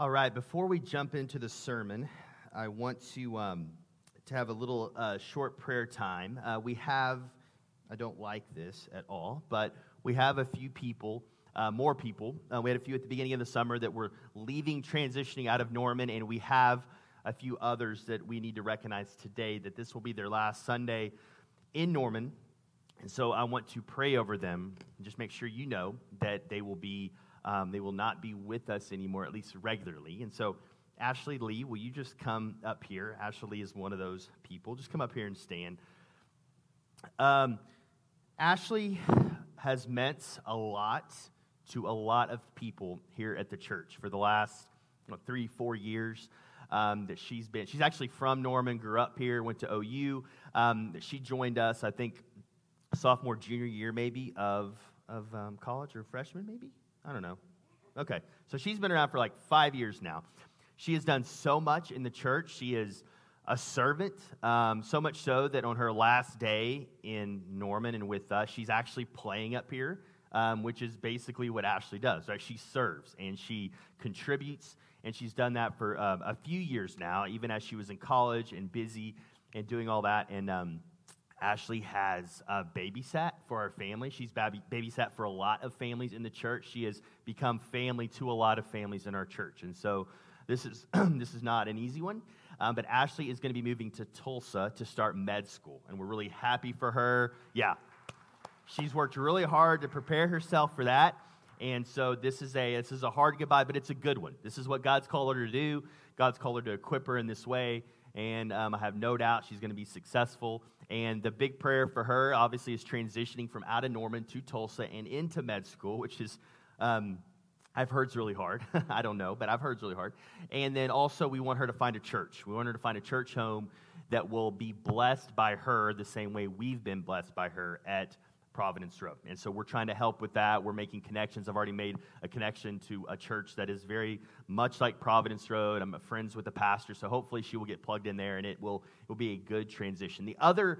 All right, before we jump into the sermon, I want to, um, to have a little uh, short prayer time. Uh, we have, I don't like this at all, but we have a few people, uh, more people. Uh, we had a few at the beginning of the summer that were leaving, transitioning out of Norman, and we have a few others that we need to recognize today that this will be their last Sunday in Norman. And so I want to pray over them and just make sure you know that they will be um, they will not be with us anymore, at least regularly. And so, Ashley Lee, will you just come up here? Ashley Lee is one of those people. Just come up here and stand. Um, Ashley has meant a lot to a lot of people here at the church for the last you know, three, four years. Um, that she's been. She's actually from Norman, grew up here, went to OU. Um, she joined us, I think, sophomore, junior year maybe of, of um, college or freshman maybe? I don't know. Okay, so she's been around for like five years now. She has done so much in the church. She is a servant, um, so much so that on her last day in Norman and with us, she's actually playing up here, um, which is basically what Ashley does, right? She serves and she contributes, and she's done that for um, a few years now, even as she was in college and busy and doing all that. And um, Ashley has uh, babysat for our family. She's baby- babysat for a lot of families in the church. She has become family to a lot of families in our church. And so this is, this is not an easy one. Um, but Ashley is going to be moving to Tulsa to start med school. And we're really happy for her. Yeah, she's worked really hard to prepare herself for that. And so this is a this is a hard goodbye, but it's a good one. This is what God's called her to do. God's called her to equip her in this way, and um, I have no doubt she's going to be successful. And the big prayer for her, obviously, is transitioning from out of Norman to Tulsa and into med school, which is, um, I've heard it's really hard. I don't know, but I've heard it's really hard. And then also, we want her to find a church. We want her to find a church home that will be blessed by her the same way we've been blessed by her at Providence Road. And so we're trying to help with that. We're making connections. I've already made a connection to a church that is very much like Providence Road. I'm friends with the pastor, so hopefully she will get plugged in there and it will, it will be a good transition. The other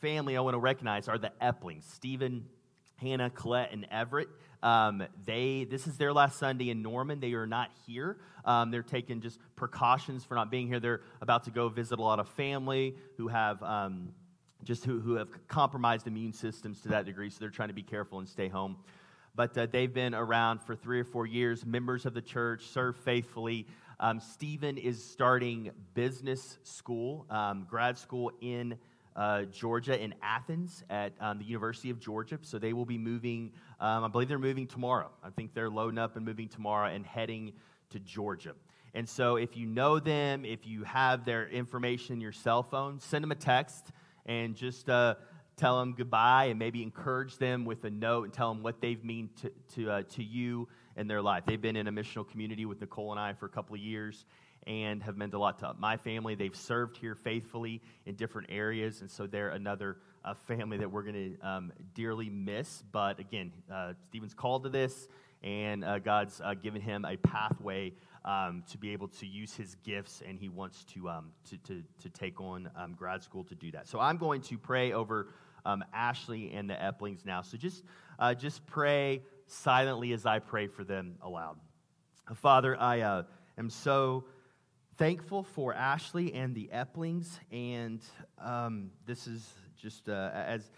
family I want to recognize are the Eplings Stephen, Hannah, Colette, and Everett. Um, they this is their last Sunday in Norman. They are not here. Um, they're taking just precautions for not being here. They're about to go visit a lot of family who have um, just who, who have compromised immune systems to that degree, so they're trying to be careful and stay home. But uh, they've been around for three or four years, members of the church, serve faithfully. Um, Stephen is starting business school, um, grad school in uh, Georgia, in Athens, at um, the University of Georgia. So they will be moving, um, I believe they're moving tomorrow. I think they're loading up and moving tomorrow and heading to Georgia. And so if you know them, if you have their information in your cell phone, send them a text and just uh, tell them goodbye and maybe encourage them with a note and tell them what they've mean to, to, uh, to you in their life. They've been in a missional community with Nicole and I for a couple of years and have meant a lot to my family. They've served here faithfully in different areas, and so they're another uh, family that we're going to um, dearly miss. But again, uh, Stephen's called to this, and uh, God's uh, given him a pathway um, to be able to use his gifts, and he wants to, um, to, to, to, take on um, grad school to do that. So I'm going to pray over um, Ashley and the Eplings now. So just, uh, just pray silently as I pray for them aloud. Father, I uh, am so thankful for Ashley and the Eplings, and um, this is just uh, as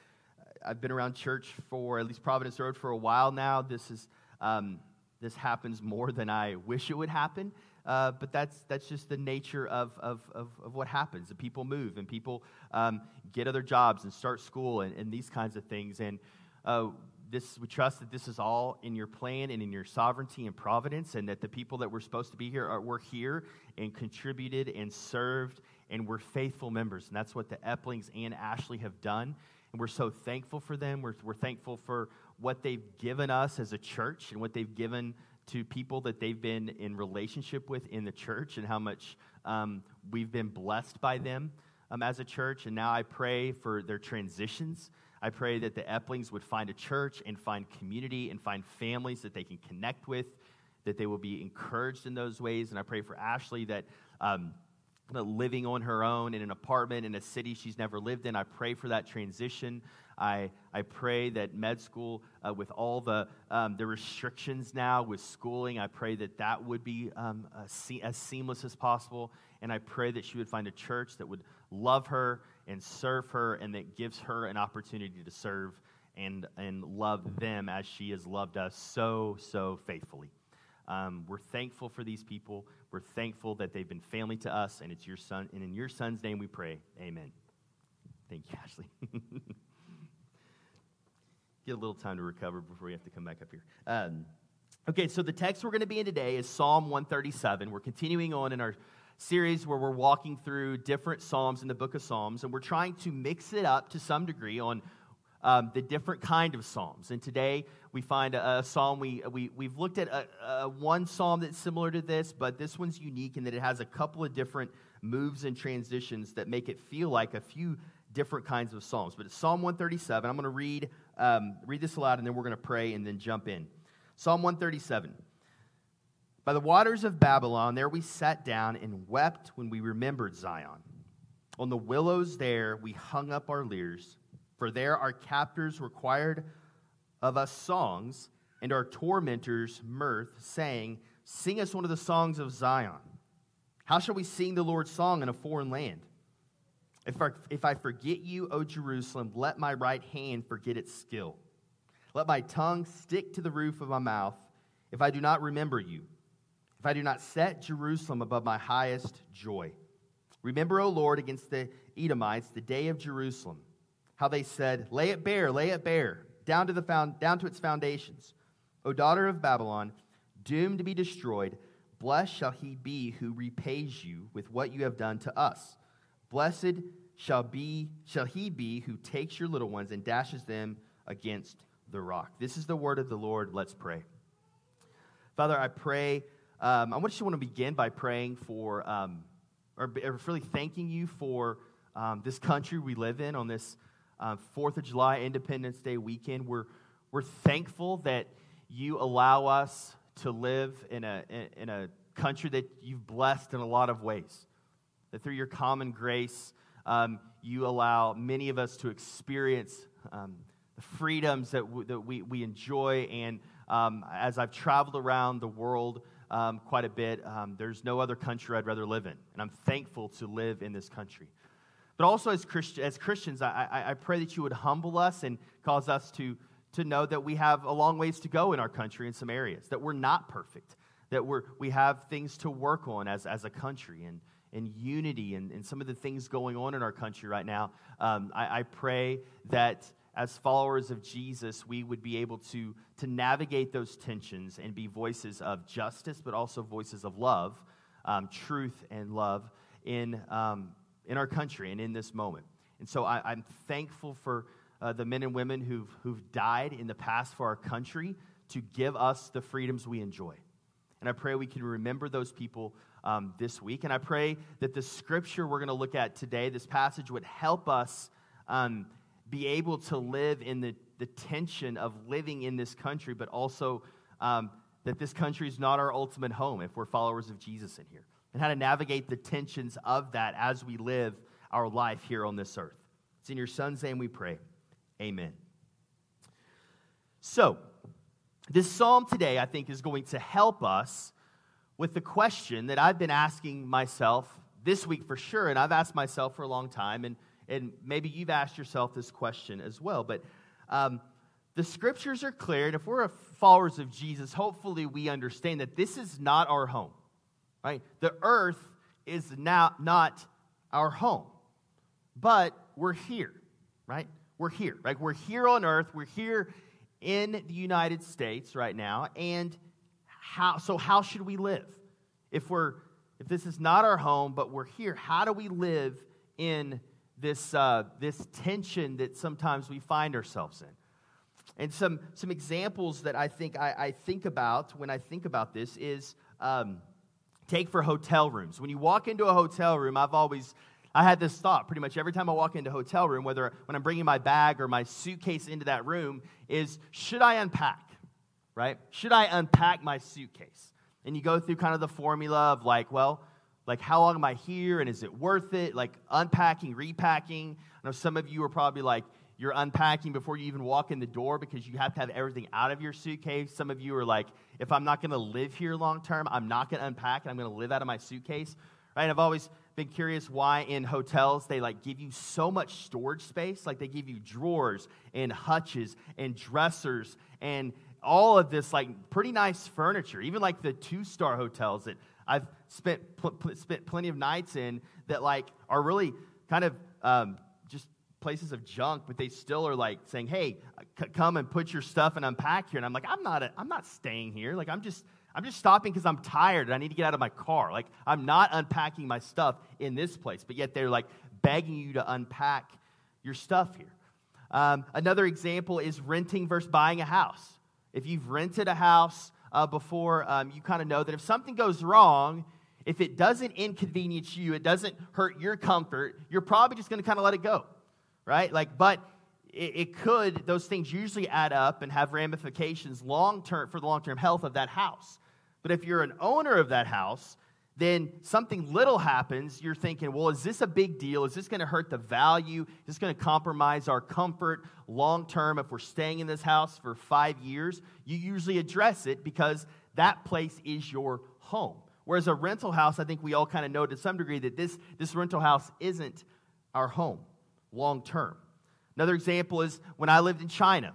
I've been around church for at least Providence Road for a while now. This is um, this happens more than I wish it would happen. Uh, but that's, that's just the nature of, of, of, of, what happens. The people move and people um, get other jobs and start school and, and these kinds of things. And uh, this, we trust that this is all in your plan and in your sovereignty and providence, and that the people that were supposed to be here are, were here and contributed and served and were faithful members. And that's what the Eplings and Ashley have done. And we're so thankful for them. We're, we're thankful for what they've given us as a church and what they've given to people that they've been in relationship with in the church and how much um, we've been blessed by them um, as a church. And now I pray for their transitions. I pray that the Eplings would find a church and find community and find families that they can connect with, that they will be encouraged in those ways. And I pray for Ashley that. Um, living on her own in an apartment in a city she's never lived in. I pray for that transition. I, I pray that med school, uh, with all the, um, the restrictions now with schooling, I pray that that would be um, as seamless as possible. And I pray that she would find a church that would love her and serve her and that gives her an opportunity to serve and, and love them as she has loved us so, so faithfully. Um, we're thankful for these people. We're thankful that they've been family to us, and it's your son. And in your son's name we pray. Amen. Thank you, Ashley. Get a little time to recover before we have to come back up here. Um, okay, so the text we're going to be in today is Psalm 137. We're continuing on in our series where we're walking through different Psalms in the book of Psalms, and we're trying to mix it up to some degree on um, the different kind of psalms. And today we find a, a psalm. We, we, we've looked at a, a one psalm that's similar to this, but this one's unique in that it has a couple of different moves and transitions that make it feel like a few different kinds of psalms. But it's Psalm 137. I'm going to read, um, read this aloud and then we're going to pray and then jump in. Psalm 137. By the waters of Babylon, there we sat down and wept when we remembered Zion. On the willows there we hung up our lyres for there our captors required of us songs, and our tormentors mirth, saying, Sing us one of the songs of Zion. How shall we sing the Lord's song in a foreign land? If I, if I forget you, O Jerusalem, let my right hand forget its skill. Let my tongue stick to the roof of my mouth if I do not remember you, if I do not set Jerusalem above my highest joy. Remember, O Lord, against the Edomites, the day of Jerusalem how they said, Lay it bare, lay it bare, down to, the found, down to its foundations. O daughter of Babylon, doomed to be destroyed, blessed shall he be who repays you with what you have done to us. Blessed shall, be, shall he be who takes your little ones and dashes them against the rock. This is the word of the Lord. Let's pray. Father, I pray. Um, I to want to begin by praying for, um, or, or, really thanking you for um, this country we live in on this uh, Fourth of July, Independence Day weekend. We're, we're thankful that you allow us to live in a, in a country that you've blessed in a lot of ways. That through your common grace, um, you allow many of us to experience um, the freedoms that, w- that we, we enjoy. And um, as I've traveled around the world um, quite a bit, um, there's no other country I'd rather live in. And I'm thankful to live in this country. But also, as, Christ- as Christians, I, I, I pray that you would humble us and cause us to, to know that we have a long ways to go in our country in some areas, that we're not perfect, that we're, we have things to work on as, as a country and, and unity and, and some of the things going on in our country right now. Um, I, I pray that as followers of Jesus, we would be able to, to navigate those tensions and be voices of justice, but also voices of love, um, truth and love in, um, in our country and in this moment. And so I, am thankful for uh, the men and women who've, who've died in the past for our country to give us the freedoms we enjoy. And I pray we can remember those people um, this week. And I pray that the scripture we're going to look at today, this passage, would help us um, be able to live in the, the tension of living in this country, but also um, that this country is not our ultimate home if we're followers of Jesus in here and how to navigate the tensions of that as we live our life here on this earth. It's in your son's name we pray. Amen. So, this psalm today, I think, is going to help us with the question that I've been asking myself this week for sure, and I've asked myself for a long time, and, and maybe you've asked yourself this question as well. But um, the scriptures are clear, and if we're followers of Jesus, hopefully we understand that this is not our home right? The earth is now not our home, but we're here, right? We're here, right? We're here on earth. We're here in the United States right now. And how, so how should we live? If we're, if this is not our home, but we're here, how do we live in this, uh, this tension that sometimes we find ourselves in? And some, some examples that I think I, I think about when I think about this is um, take for hotel rooms. When you walk into a hotel room, I've always I had this thought pretty much every time I walk into a hotel room, whether when I'm bringing my bag or my suitcase into that room, is should I unpack? Right? Should I unpack my suitcase? And you go through kind of the formula of like, well, like how long am I here and is it worth it? Like unpacking, repacking. I know some of you are probably like, you're unpacking before you even walk in the door because you have to have everything out of your suitcase. Some of you are like, if I'm not going to live here long term, I'm not going to unpack and I'm going to live out of my suitcase. Right? I've always been curious why in hotels they like give you so much storage space. Like they give you drawers and hutches and dressers and all of this like pretty nice furniture. Even like the two star hotels that I've spent pl- pl- spent plenty of nights in that like are really kind of um, just places of junk, but they still are like saying, "Hey, c- come and put your stuff and unpack here." And I'm like, "I'm not. A, I'm not staying here. Like, I'm just." I'm just stopping because I'm tired and I need to get out of my car. Like, I'm not unpacking my stuff in this place, but yet they're like begging you to unpack your stuff here. Um, another example is renting versus buying a house. If you've rented a house uh, before, um, you kind of know that if something goes wrong, if it doesn't inconvenience you, it doesn't hurt your comfort, you're probably just going to kind of let it go, right? Like, but it, it could, those things usually add up and have ramifications long term for the long term health of that house. But if you're an owner of that house, then something little happens, you're thinking, well, is this a big deal? Is this going to hurt the value? Is this going to compromise our comfort long term if we're staying in this house for five years? You usually address it because that place is your home. Whereas a rental house, I think we all kind of know to some degree that this, this rental house isn't our home long term. Another example is when I lived in China.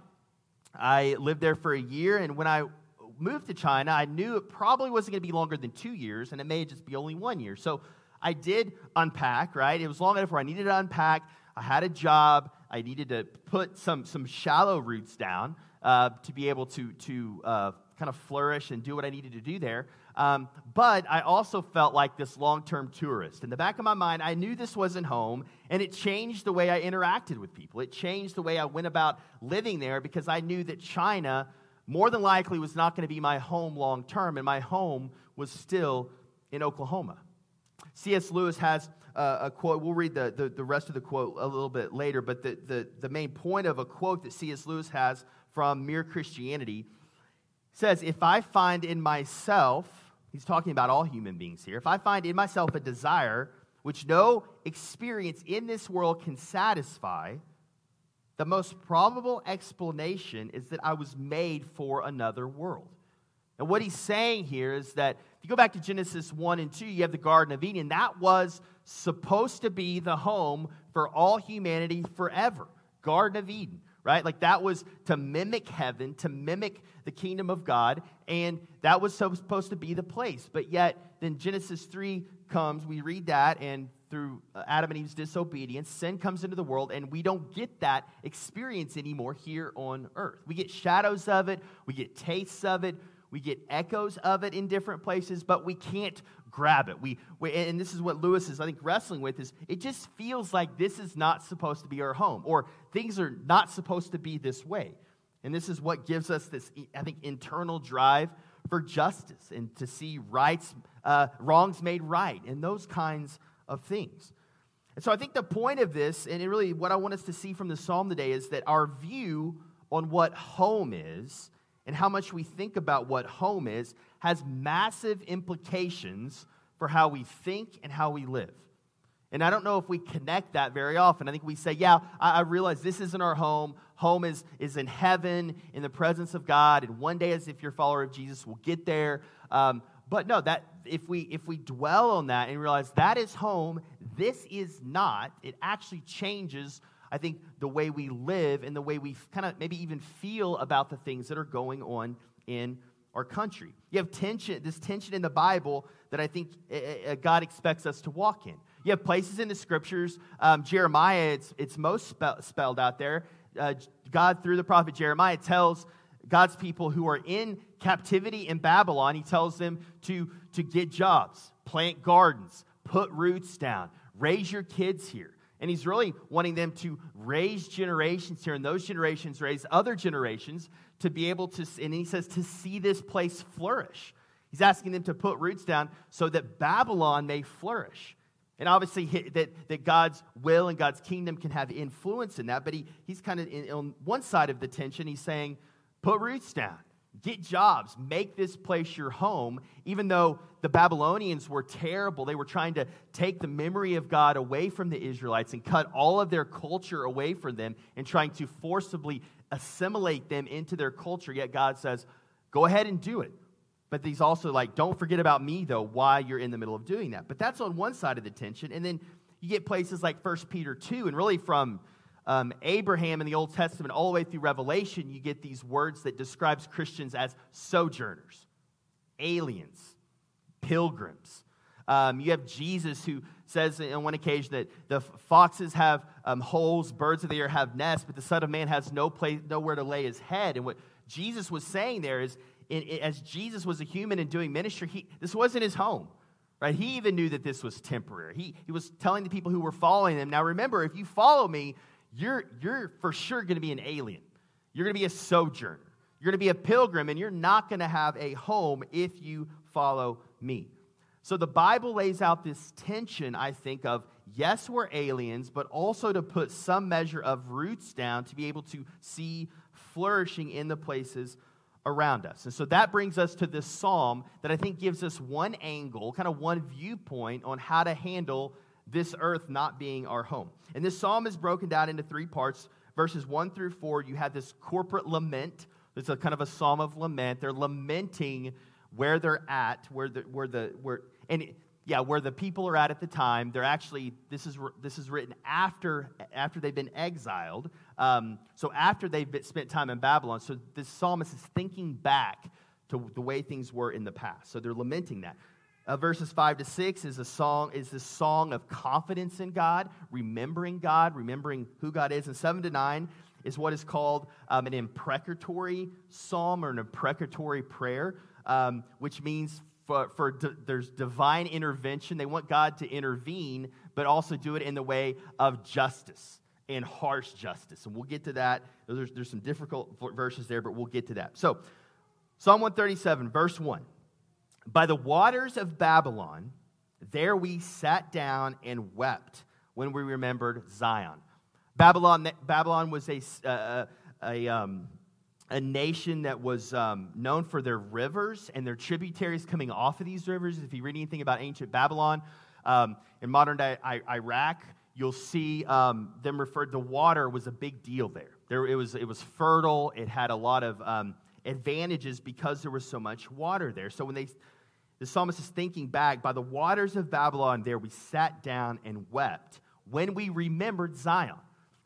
I lived there for a year, and when I moved to China, I knew it probably wasn't going to be longer than two years, and it may just be only one year. So I did unpack, right? It was long enough where I needed to unpack. I had a job. I needed to put some, some shallow roots down uh, to be able to, to uh, kind of flourish and do what I needed to do there. Um, but I also felt like this long term tourist. In the back of my mind, I knew this wasn't home, and it changed the way I interacted with people. It changed the way I went about living there because I knew that China more than likely was not going to be my home long term, and my home was still in Oklahoma. C.S. Lewis has a quote. We'll read the, the, the, rest of the quote a little bit later, but the, the, the main point of a quote that C.S. Lewis has from Mere Christianity says, If I find in myself, he's talking about all human beings here, if I find in myself a desire which no experience in this world can satisfy, the most probable explanation is that I was made for another world. And what he's saying here is that if you go back to Genesis 1 and 2, you have the Garden of Eden. That was supposed to be the home for all humanity forever. Garden of Eden, right? Like that was to mimic heaven, to mimic the kingdom of God, and that was supposed to be the place. But yet, then Genesis 3 comes, we read that, and through uh, Adam and Eve's disobedience, sin comes into the world, and we don't get that experience anymore here on earth. We get shadows of it, we get tastes of it, we get echoes of it in different places, but we can't grab it. We, we, and this is what Lewis is, I think, wrestling with is it just feels like this is not supposed to be our home, or things are not supposed to be this way. And this is what gives us this, I think, internal drive for justice and to see rights, uh, wrongs made right, and those kinds of things. And so I think the point of this, and really what I want us to see from the psalm today, is that our view on what home is and how much we think about what home is has massive implications for how we think and how we live. And I don't know if we connect that very often. I think we say, yeah, I, I, realize this isn't our home. Home is, is in heaven, in the presence of God. And one day, as if you're a follower of Jesus, we'll get there. Um, but no, that if we if we dwell on that and realize that is home, this is not, it actually changes, I think, the way we live and the way we kind of maybe even feel about the things that are going on in our country. You have tension, this tension in the Bible that I think uh, God expects us to walk in. You have places in the scriptures, um, Jeremiah, it's, it's most spe- spelled out there. Uh, God, through the prophet Jeremiah, tells God's people who are in captivity in Babylon, he tells them to, to get jobs, plant gardens, put roots down, raise your kids here. And he's really wanting them to raise generations here, and those generations raise other generations to be able to, and he says, to see this place flourish. He's asking them to put roots down so that Babylon may flourish. And obviously, that, that God's will and God's kingdom can have influence in that. But he, he's kind of in, on one side of the tension, he's saying, put roots down. Get jobs, make this place your home, even though the Babylonians were terrible. They were trying to take the memory of God away from the Israelites and cut all of their culture away from them and trying to forcibly assimilate them into their culture. Yet God says, go ahead and do it. But he's also like, don't forget about me, though, why you're in the middle of doing that. But that's on one side of the tension. And then you get places like 1 Peter 2, and really from um, Abraham in the Old Testament all the way through Revelation, you get these words that describes Christians as sojourners, aliens, pilgrims. Um, you have Jesus who says on one occasion that the foxes have um, holes, birds of the air have nests, but the Son of Man has no place, nowhere to lay his head. And what Jesus was saying there is in, in, as Jesus was a human and doing ministry, he, this wasn't his home. Right? He even knew that this was temporary. He, he was telling the people who were following him, now remember, if you follow me, you're, you're for sure going to be an alien. You're going to be a sojourner. You're going to be a pilgrim, and you're not going to have a home if you follow me. So the Bible lays out this tension, I think, of yes, we're aliens, but also to put some measure of roots down to be able to see flourishing in the places around us. And so that brings us to this psalm that I think gives us one angle, kind of one viewpoint on how to handle this earth not being our home. And this psalm is broken down into three parts. Verses 1 through 4, you have this corporate lament. It's a kind of a psalm of lament. They're lamenting where they're at, where the, where the, where, and yeah, where the people are at at the time. They're actually, this is, this is written after, after they've been exiled. Um, so after they've been, spent time in Babylon. So this psalmist is thinking back to the way things were in the past. So they're lamenting that. Uh, verses 5 to 6 is a song is this song of confidence in god remembering god remembering who god is and 7 to 9 is what is called um, an imprecatory psalm or an imprecatory prayer um, which means for, for di- there's divine intervention. They want God to intervene, but also do it in the way of justice and harsh justice. And we'll get to that. There's, there's some difficult verses there, but we'll get to that. So, Psalm 137, verse 1. By the waters of Babylon, there we sat down and wept when we remembered Zion. Babylon, Babylon was a, uh, a, um, a nation that was um, known for their rivers and their tributaries coming off of these rivers. If you read anything about ancient Babylon, um, in modern day Iraq, you'll see um, them referred to water was a big deal there. there it, was, it was fertile, it had a lot of um, advantages because there was so much water there. So when they, the psalmist is thinking back, by the waters of Babylon, there we sat down and wept when we remembered Zion.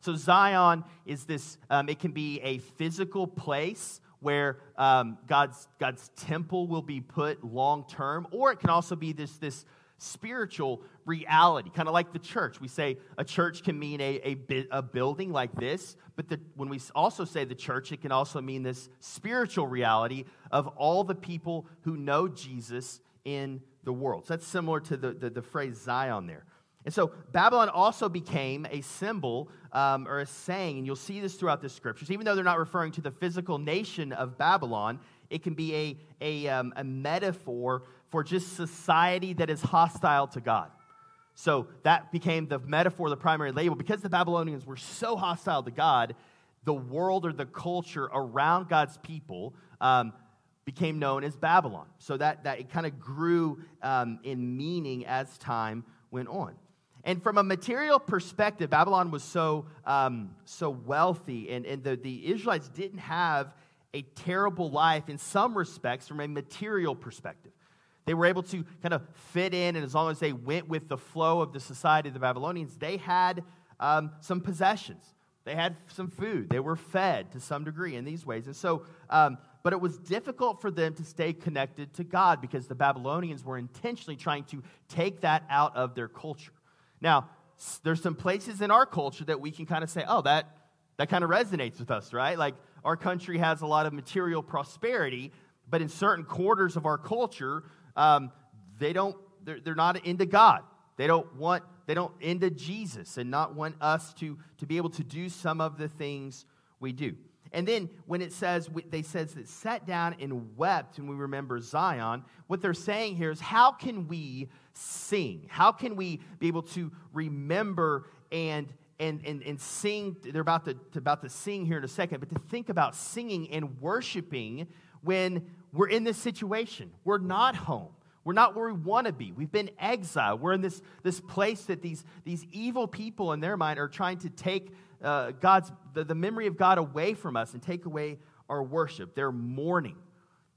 So, Zion is this, um, it can be a physical place where um, God's, God's temple will be put long term, or it can also be this, this spiritual reality, kind of like the church. We say a church can mean a, a, a building like this, but the, when we also say the church, it can also mean this spiritual reality of all the people who know Jesus in the world. So that's similar to the, the, the phrase Zion there. And so Babylon also became a symbol um, or a saying, and you'll see this throughout the scriptures. Even though they're not referring to the physical nation of Babylon, it can be a, a, um, a metaphor for just society that is hostile to God. So that became the metaphor, the primary label. Because the Babylonians were so hostile to God, the world or the culture around God's people um, became known as Babylon. So that, that it kind of grew um, in meaning as time went on. And from a material perspective, Babylon was so, um, so wealthy, and, and the, the Israelites didn't have a terrible life in some respects from a material perspective. They were able to kind of fit in, and as long as they went with the flow of the society of the Babylonians, they had um, some possessions. They had some food. They were fed to some degree in these ways. And so, um, but it was difficult for them to stay connected to God because the Babylonians were intentionally trying to take that out of their culture. Now, there's some places in our culture that we can kind of say, oh, that, that kind of resonates with us, right? Like our country has a lot of material prosperity, but in certain quarters of our culture, um, they don't, they're, they're not into God. They don't want, they don't into Jesus and not want us to, to be able to do some of the things we do. And then when it says, they says that sat down and wept and we remember Zion, what they're saying here is how can we sing? How can we be able to remember and and, and, and sing? They're about to, about to sing here in a second, but to think about singing and worshiping when we're in this situation. We're not home. We're not where we want to be. We've been exiled. We're in this, this place that these, these evil people in their mind are trying to take uh, God's, the, the memory of God away from us and take away our worship. They're mourning.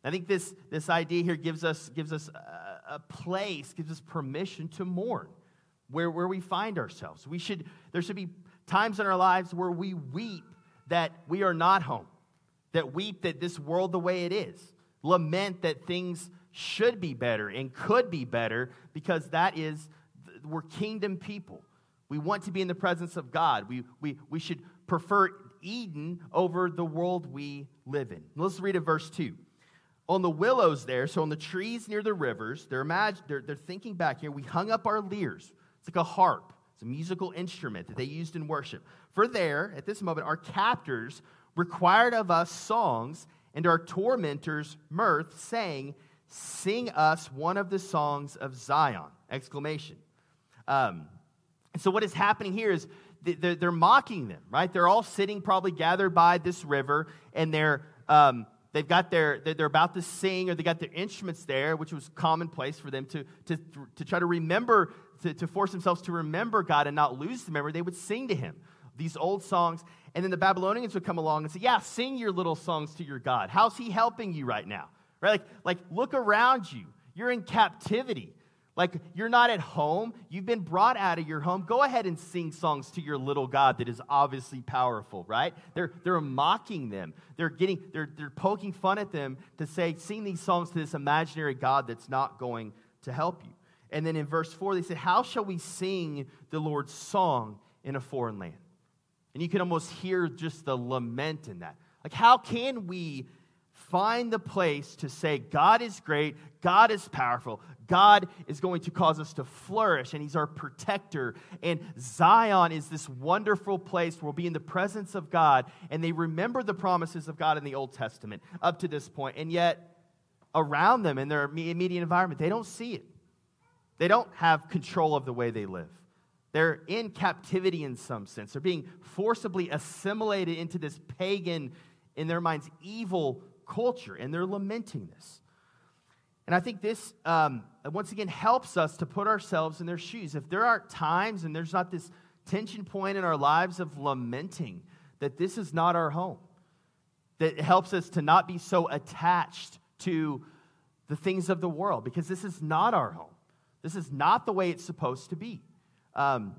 I think this, this idea here gives us, gives us a, a place, gives us permission to mourn where, where we find ourselves. We should, there should be times in our lives where we weep that we are not home, that weep that this world the way it is, lament that things should be better and could be better because that is, we're kingdom people. We want to be in the presence of God. We, we, we should prefer Eden over the world we live in. Let's read a verse 2. On the willows there, so on the trees near the rivers, they're, imag- they're, they're thinking back here, we hung up our lyres. It's like a harp, it's a musical instrument that they used in worship. For there, at this moment, our captors required of us songs and our tormentors mirth, saying, Sing us one of the songs of Zion! Exclamation. Um, so, what is happening here is they're, they're, mocking them, right? They're all sitting, probably gathered by this river, and they're. Um, they've got their they're about to sing or they got their instruments there which was commonplace for them to, to, to try to remember to, to force themselves to remember god and not lose the memory they would sing to him these old songs and then the babylonians would come along and say yeah sing your little songs to your god how's he helping you right now right like, like look around you you're in captivity like you're not at home, you've been brought out of your home. Go ahead and sing songs to your little God that is obviously powerful, right? They're, they're mocking them. They're getting, they're, they're poking fun at them to say, sing these songs to this imaginary God that's not going to help you. And then in verse 4, they said, How shall we sing the Lord's song in a foreign land? And you can almost hear just the lament in that. Like, how can we find the place to say, God is great, God is powerful, God is going to cause us to flourish, and He's our protector. And Zion is this wonderful place where we'll be in the presence of God, and they remember the promises of God in the Old Testament up to this point, and yet around them in their immediate environment, they don't see it. They don't have control of the way they live. They're in captivity in some sense. They're being forcibly assimilated into this pagan, in their minds, evil culture, and they're lamenting this. And I think this, um, once again, helps us to put ourselves in their shoes. If there aren't times and there's not this tension point in our lives of lamenting that this is not our home, that helps us to not be so attached to the things of the world, because this is not our home. This is not the way it's supposed to be. Um,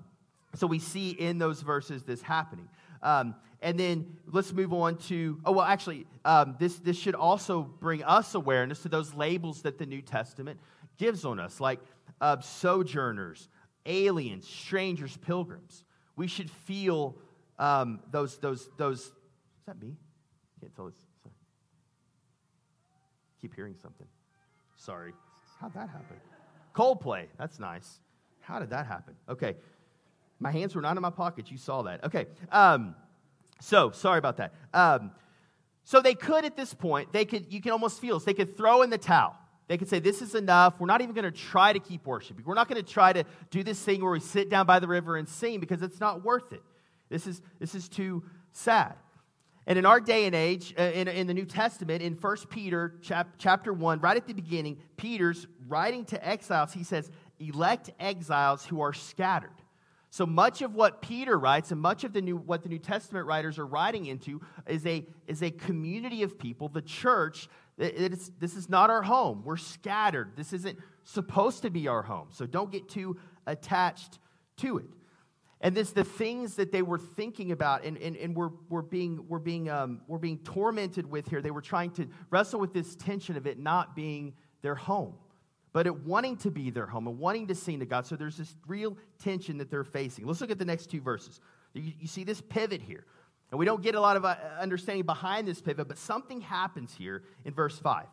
so we see in those verses this happening. Um, and then let's move on to, oh, well, actually, um, this, this should also bring us awareness to those labels that the New Testament gives on us, like uh, sojourners, aliens, strangers, pilgrims. We should feel um, those, those, those, is that me? Can't tell this. Sorry. Keep hearing something. Sorry. How'd that happen? Coldplay. That's nice. How did that happen? Okay. My hands were not in my pockets. You saw that. Okay. Um, so, sorry about that. Um, so they could at this point, they could, you can almost feel this, they could throw in the towel. They could say, This is enough. We're not even going to try to keep worshiping. We're not going to try to do this thing where we sit down by the river and sing because it's not worth it. This is, this is too sad. And in our day and age, uh, in, in the New Testament, in 1 Peter chap, chapter 1, right at the beginning, Peter's writing to exiles, he says, Elect exiles who are scattered. So much of what Peter writes and much of the new, what the New Testament writers are writing into is a, is a community of people, the church. This is not our home. We're scattered. This isn't supposed to be our home. So don't get too attached to it. And this, the things that they were thinking about and, and, and were, were being, were, being, um, were being tormented with here, they were trying to wrestle with this tension of it not being their home but at wanting to be their home and wanting to sing to God. So there's this real tension that they're facing. Let's look at the next two verses. You, you see this pivot here. And we don't get a lot of uh, understanding behind this pivot, but something happens here in verse 5.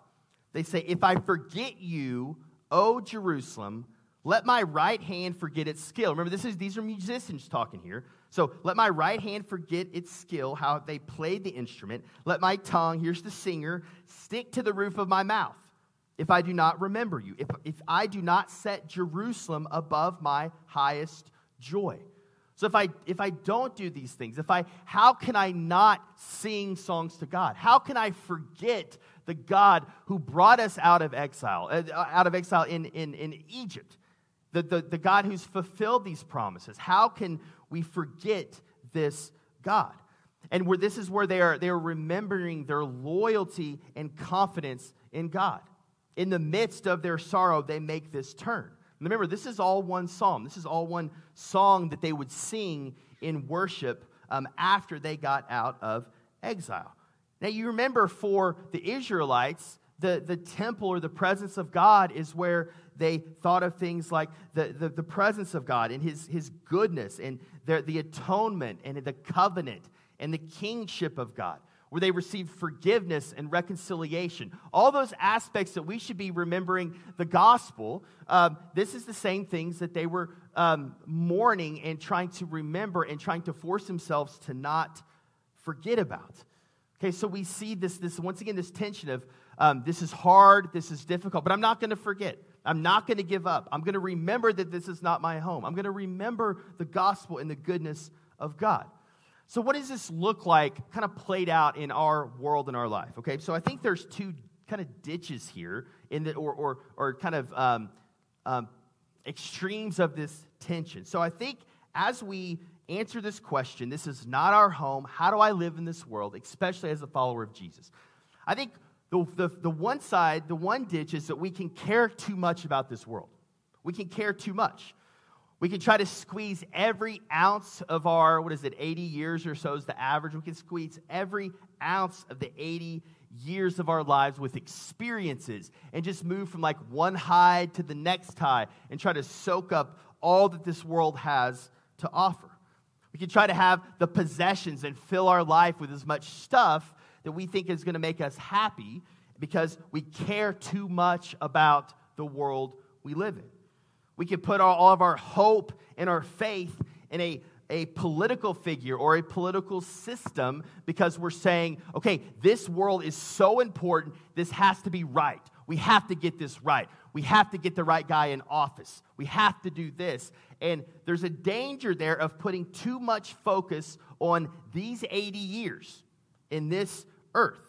They say, If I forget you, O Jerusalem, let my right hand forget its skill. Remember, this is, these are musicians talking here. So let my right hand forget its skill, how they played the instrument. Let my tongue, here's the singer, stick to the roof of my mouth if I do not remember you, if, if I do not set Jerusalem above my highest joy. So if I if I don't do these things, if I how can I not sing songs to God? How can I forget the God who brought us out of exile, uh, out of exile in, in, in Egypt, the, the, the God who's fulfilled these promises. How can we forget this God? And where this is where they are, they are remembering their loyalty and confidence in God. In the midst of their sorrow, they make this turn. Remember, this is all one psalm. This is all one song that they would sing in worship um, after they got out of exile. Now, you remember for the Israelites, the, the temple or the presence of God is where they thought of things like the, the, the presence of God and his, his goodness and the, the atonement and the covenant and the kingship of God, where they received forgiveness and reconciliation. All those aspects that we should be remembering the gospel, um, this is the same things that they were um, mourning and trying to remember and trying to force themselves to not forget about. Okay, so we see this, this once again, this tension of um, this is hard, this is difficult, but I'm not going to forget. I'm not going to give up. I'm going to remember that this is not my home. I'm going to remember the gospel and the goodness of God. So, what does this look like kind of played out in our world and our life? Okay, so I think there's two kind of ditches here in the, or, or, or kind of um, um, extremes of this tension. So, I think as we answer this question, this is not our home. How do I live in this world, especially as a follower of Jesus? I think the, the, the one side, the one ditch is that we can care too much about this world. We can care too much. We can try to squeeze every ounce of our, what is it, 80 years or so is the average. We can squeeze every ounce of the 80 years of our lives with experiences and just move from like one high to the next high and try to soak up all that this world has to offer. We can try to have the possessions and fill our life with as much stuff that we think is going to make us happy because we care too much about the world we live in. We can put all of our hope and our faith in a, a political figure or a political system because we're saying, okay, this world is so important, this has to be right. We have to get this right. We have to get the right guy in office. We have to do this. And there's a danger there of putting too much focus on these 80 years in this earth.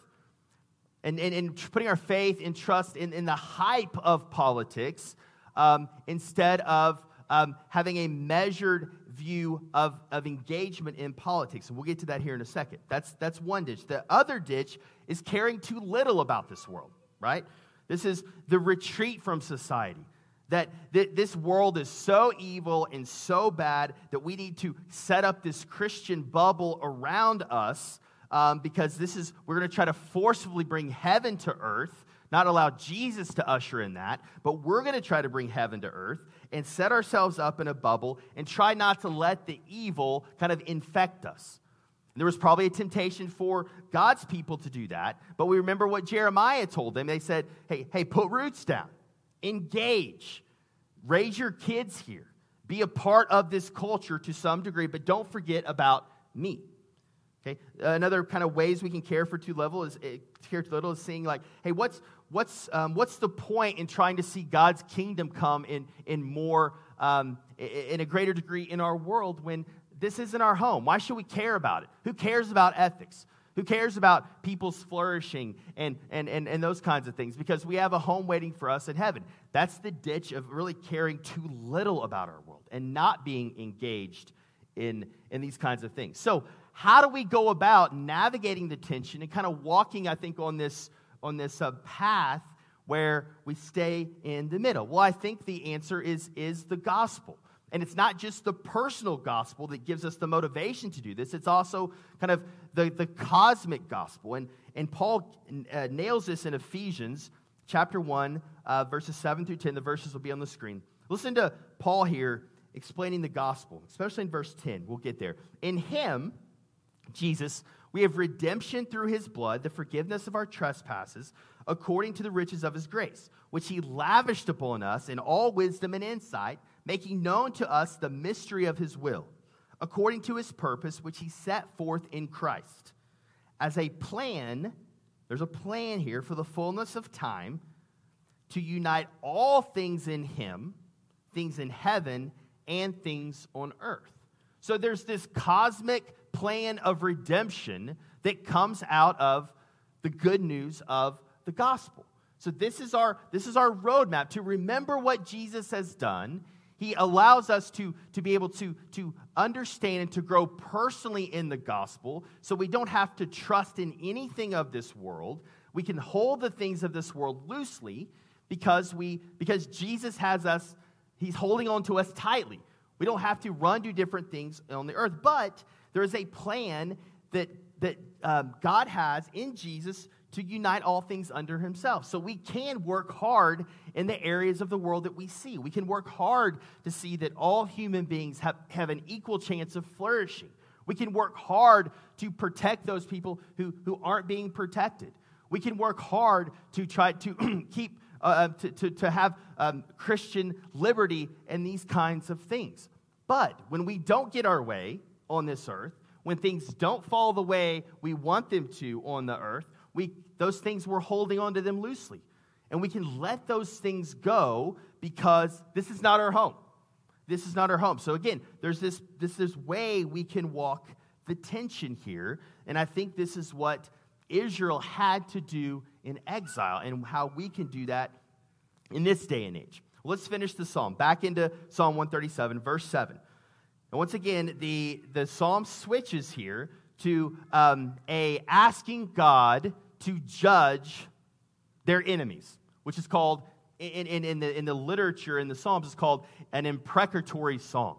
And, and, and putting our faith and trust in, in the hype of politics um, instead of um, having a measured view of, of engagement in politics. And we'll get to that here in a second. That's, that's one ditch. The other ditch is caring too little about this world, right? This is the retreat from society. That, that this world is so evil and so bad that we need to set up this Christian bubble around us um, because this is, we're going to try to forcibly bring heaven to earth not allow Jesus to usher in that, but we're going to try to bring heaven to earth and set ourselves up in a bubble and try not to let the evil kind of infect us. There was probably a temptation for God's people to do that, but we remember what Jeremiah told them. They said, hey, hey, put roots down, engage, raise your kids here, be a part of this culture to some degree, but don't forget about me. Okay, another kind of ways we can care for too little is eh, care too little is seeing like, hey, what's what's, um, what's the point in trying to see God's kingdom come in, in more, um, in a greater degree in our world when this isn't our home? Why should we care about it? Who cares about ethics? Who cares about people's flourishing and, and, and, and those kinds of things? Because we have a home waiting for us in heaven. That's the ditch of really caring too little about our world and not being engaged in, in these kinds of things. So, how do we go about navigating the tension and kind of walking, I think, on this on this uh, path where we stay in the middle? Well, I think the answer is, is the gospel. And it's not just the personal gospel that gives us the motivation to do this, it's also kind of the, the cosmic gospel. And, and Paul uh, nails this in Ephesians chapter 1, uh, verses 7 through 10. The verses will be on the screen. Listen to Paul here explaining the gospel, especially in verse 10. We'll get there. In him, Jesus, we have redemption through his blood, the forgiveness of our trespasses, according to the riches of his grace, which he lavished upon us in all wisdom and insight, making known to us the mystery of his will, according to his purpose, which he set forth in Christ. As a plan, there's a plan here for the fullness of time to unite all things in him, things in heaven and things on earth. So there's this cosmic plan of redemption that comes out of the good news of the gospel. So this is our this is our roadmap to remember what Jesus has done. He allows us to, to be able to, to understand and to grow personally in the gospel so we don't have to trust in anything of this world. We can hold the things of this world loosely because we because Jesus has us, he's holding on to us tightly. We don't have to run do different things on the earth, but there is a plan that that um, God has in Jesus to unite all things under himself. So we can work hard in the areas of the world that we see. We can work hard to see that all human beings have, have an equal chance of flourishing. We can work hard to protect those people who, who aren't being protected. We can work hard to try to keep, uh, uh, to, to, to have um, Christian liberty and these kinds of things. But when we don't get our way on this earth, when things don't fall the way we want them to on the earth, we, those things we're holding on to them loosely. And we can let those things go because this is not our home. This is not our home. So again, there's this, this, this way we can walk the tension here. And I think this is what Israel had to do in exile and how we can do that in this day and age. Let's finish the psalm. Back into Psalm 137, verse 7. And once again, the, the psalm switches here to um, a asking God to judge their enemies, which is called, in, in, in, the, in the literature, in the Psalms, is called an imprecatory song.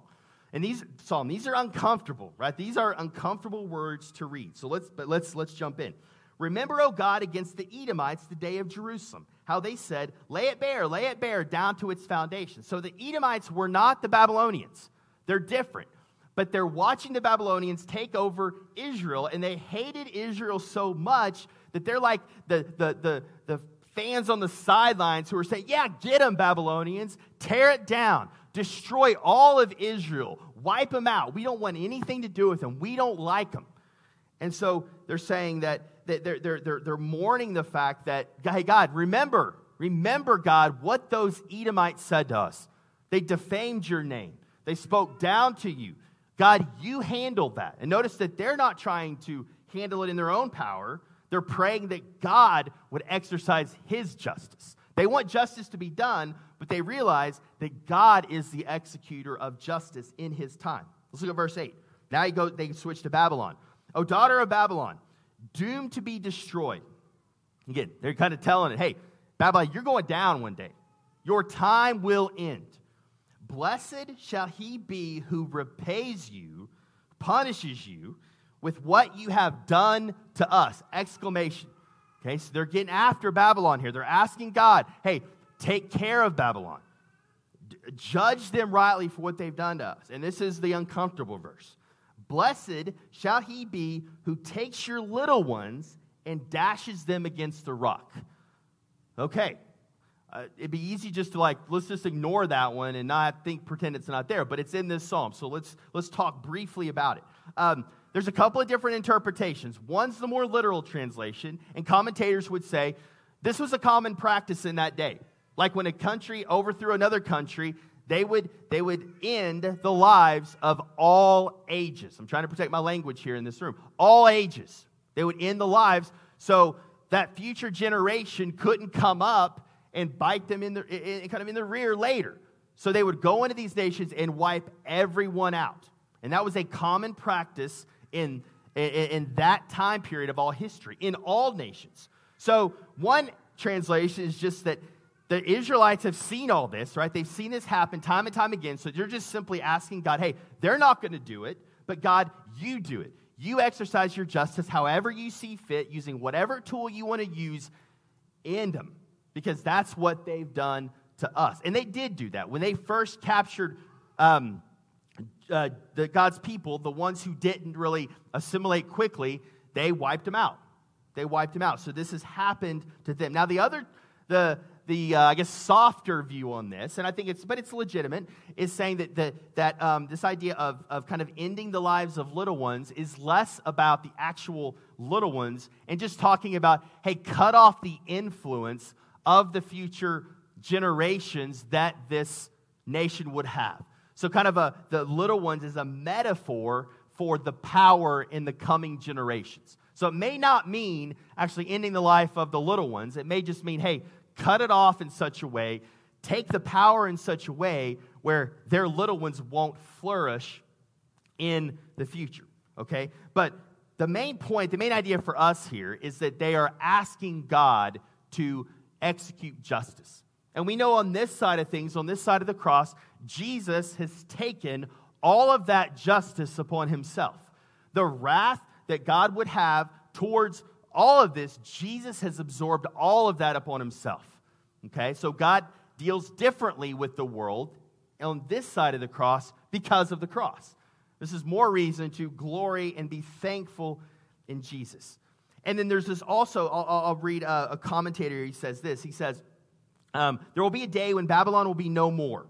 And these psalm, these are uncomfortable, right? These are uncomfortable words to read. So let's but let's let's jump in. Remember, O God, against the Edomites the day of Jerusalem, how they said, Lay it bare, lay it bare down to its foundation. So the Edomites were not the Babylonians. They're different but they're watching the Babylonians take over Israel, and they hated Israel so much that they're like the, the, the, the fans on the sidelines who are saying, Yeah, get them, Babylonians, tear it down, destroy all of Israel, wipe them out. We don't want anything to do with them, we don't like them. And so they're saying that, that they're, they're, they're, they're mourning the fact that, hey, God, remember, remember, God, what those Edomites said to us. They defamed your name. They spoke down to you. God, you handled that. And notice that they're not trying to handle it in their own power. They're praying that God would exercise his justice. They want justice to be done, but they realize that God is the executor of justice in his time. Let's look at verse 8. Now you go, they switch to Babylon. O daughter of Babylon, doomed to be destroyed. Again, they're kind of telling it, hey, Babylon, you're going down one day. Your time will end. Blessed shall he be who repays you, punishes you with what you have done to us. Exclamation. Okay, so they're getting after Babylon here. They're asking God, hey, take care of Babylon. D- judge them rightly for what they've done to us. And this is the uncomfortable verse. Blessed shall he be who takes your little ones and dashes them against the rock. Okay, uh, it'd be easy just to like let's just ignore that one and not think pretend it's not there but it's in this psalm so let's let's talk briefly about it. Um, there's a couple of different interpretations. One's the more literal translation and commentators would say this was a common practice in that day. Like when a country overthrew another country they would they would end the lives of all ages. I'm trying to protect my language here in this room. All ages. They would end the lives so that future generation couldn't come up and bite them in the, in, kind of in the rear later. So they would go into these nations and wipe everyone out. And that was a common practice in, in, in that time period of all history, in all nations. So one translation is just that the Israelites have seen all this, right? They've seen this happen time and time again. So they're just simply asking God, hey, they're not going to do it, but God, you do it. You exercise your justice however you see fit, using whatever tool you want to use, end them because that's what they've done to us. And they did do that. When they first captured um, uh, the, God's people, the ones who didn't really assimilate quickly, they wiped them out. They wiped them out. So this has happened to them. Now, the other, the, the uh, I guess, softer view on this, and I think it's, but it's legitimate, is saying that, that, that um, this idea of, of kind of ending the lives of little ones is less about the actual little ones and just talking about, hey, cut off the influence of the future generations that this nation would have. So, kind of a, the little ones is a metaphor for the power in the coming generations. So it may not mean actually ending the life of the little ones. It may just mean, hey, cut it off in such a way, take the power in such a way where their little ones won't flourish in the future. Okay? But the main point, the main idea for us here is that they are asking God to execute justice. And we know on this side of things, on this side of the cross, Jesus has taken all of that justice upon himself. The wrath that God would have towards all of this, Jesus has absorbed all of that upon himself. Okay, so God deals differently with the world on this side of the cross because of the cross. This is more reason to glory and be thankful in Jesus. And then there's this also, I'll, I'll read a, a, commentator, he says this. He says, um, There will be a day when Babylon will be no more.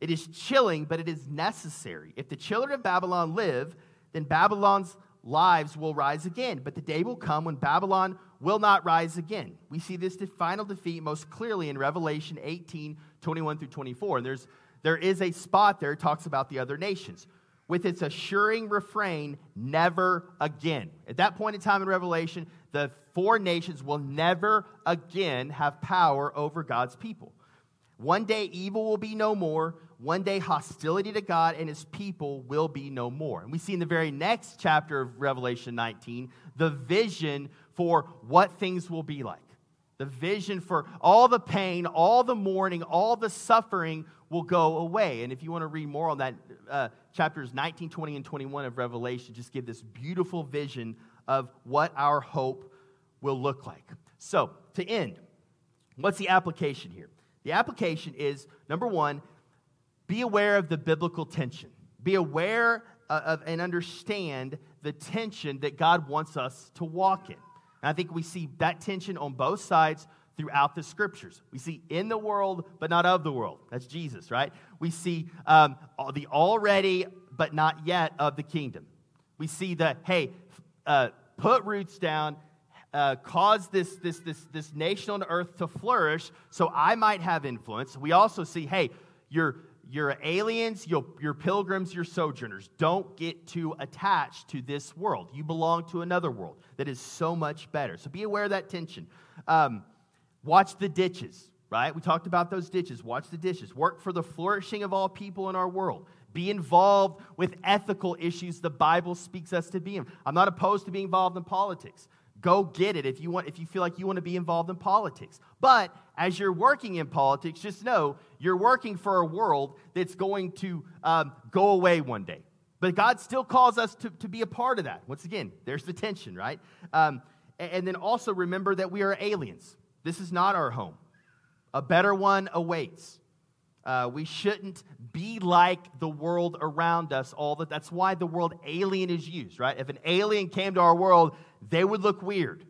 It is chilling, but it is necessary. If the children of Babylon live, then Babylon's lives will rise again. But the day will come when Babylon will not rise again. We see this final defeat most clearly in Revelation 18 21 through 24. And there's, there is a spot there, talks about the other nations with its assuring refrain, never again. At that point in time in Revelation, the four nations will never again have power over God's people. One day, evil will be no more. One day, hostility to God and his people will be no more. And we see in the very next chapter of Revelation 19 the vision for what things will be like. The vision for all the pain, all the mourning, all the suffering will go away. And if you want to read more on that, uh, chapters 19, 20, and 21 of Revelation just give this beautiful vision of what our hope will look like. So, to end, what's the application here? The application is number one, be aware of the biblical tension. Be aware uh, of and understand the tension that God wants us to walk in. And I think we see that tension on both sides throughout the scriptures. We see in the world, but not of the world. That's Jesus, right? We see um, the already, but not yet of the kingdom. We see the, hey, uh, put roots down, uh, cause this, this, this, this nation on earth to flourish so I might have influence. We also see, hey, you're, you're aliens, you're, you're pilgrims, you're sojourners. Don't get too attached to this world. You belong to another world that is so much better. So be aware of that tension. Um, Watch the ditches, right? We talked about those ditches. Watch the ditches. Work for the flourishing of all people in our world. Be involved with ethical issues the Bible speaks us to be in. I'm not opposed to being involved in politics. Go get it if you want if you feel like you want to be involved in politics. But as you're working in politics, just know you're working for a world that's going to um, go away one day. But God still calls us to, to be a part of that. Once again, there's the tension, right? Um, and, and then also remember that we are aliens. This is not our home. A better one awaits. Uh, we shouldn't be like the world around us all that that's why the word alien is used right if an alien came to our world they would look weird.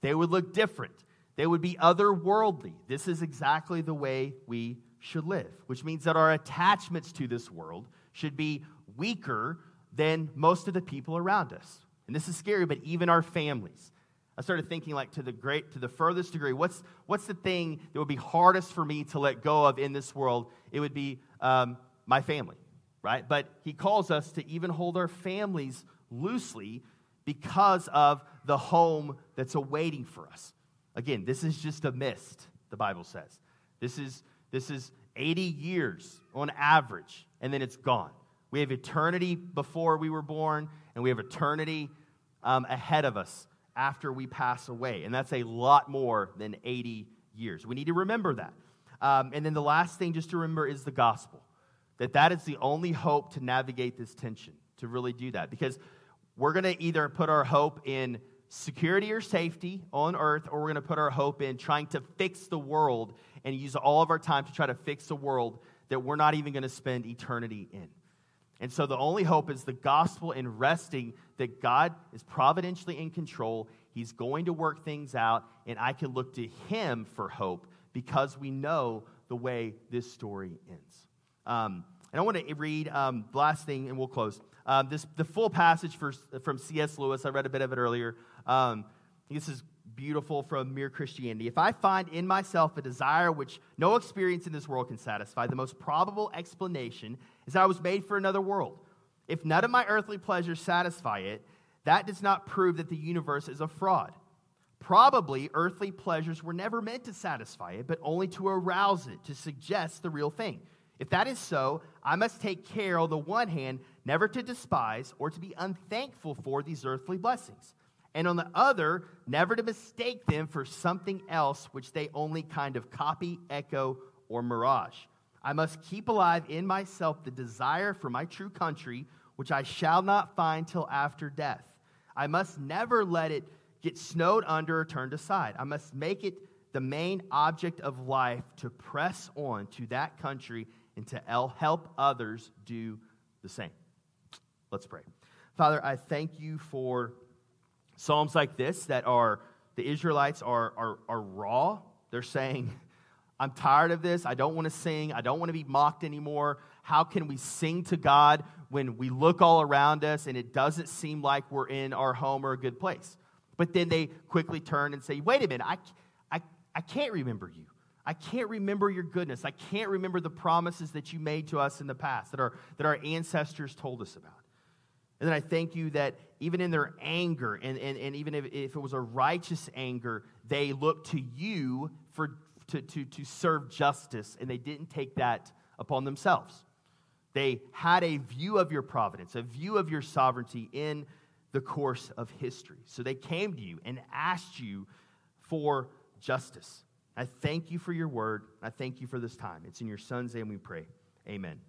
They would look different. They would be otherworldly. This is exactly the way we should live which means that our attachments to this world should be weaker than most of the people around us. And this is scary but even our families. I started thinking like to the great to the furthest degree, what's what's the thing that would be hardest for me to let go of in this world? It would be um, my family, right? But he calls us to even hold our families loosely because of the home that's awaiting for us. Again, this is just a mist, the Bible says. This is this is 80 years on average, and then it's gone. We have eternity before we were born, and we have eternity um, ahead of us after we pass away. And that's a lot more than 80 years. We need to remember that. Um, and then the last thing just to remember is the gospel. That that is the only hope to navigate this tension, to really do that. Because we're going to either put our hope in security or safety on earth, or we're going to put our hope in trying to fix the world and use all of our time to try to fix a world that we're not even going to spend eternity in. And so the only hope is the gospel and resting that God is providentially in control. He's going to work things out, and I can look to Him for hope because we know the way this story ends. Um, and I want to read um, the last thing, and we'll close. Um, this, the full passage for, from C.S. Lewis, I read a bit of it earlier. Um, this is beautiful from Mere Christianity. If I find in myself a desire which no experience in this world can satisfy, the most probable explanation is that I was made for another world. If none of my earthly pleasures satisfy it, that does not prove that the universe is a fraud. Probably earthly pleasures were never meant to satisfy it, but only to arouse it, to suggest the real thing. If that is so, I must take care, on the one hand, never to despise or to be unthankful for these earthly blessings, and on the other, never to mistake them for something else which they only kind of copy, echo, or mirage. I must keep alive in myself the desire for my true country, which I shall not find till after death. I must never let it get snowed under or turned aside. I must make it the main object of life to press on to that country and to help others do the same. Let's pray. Father, I thank you for Psalms like this that are, the Israelites are, are, are raw. They're saying, I'm tired of this. I don't want to sing. I don't want to be mocked anymore. How can we sing to God when we look all around us and it doesn't seem like we're in our home or a good place? But then they quickly turn and say, wait a minute, I, I, I can't remember you. I can't remember your goodness. I can't remember the promises that you made to us in the past, that our, that our ancestors told us about. And then I thank you that even in their anger, and, and, and even if, if it was a righteous anger, they looked to you for, to, to, to serve justice, and they didn't take that upon themselves. They had a view of your providence, a view of your sovereignty in the course of history. So they came to you and asked you for justice. I thank you for your word. I thank you for this time. It's in your son's name we pray. Amen.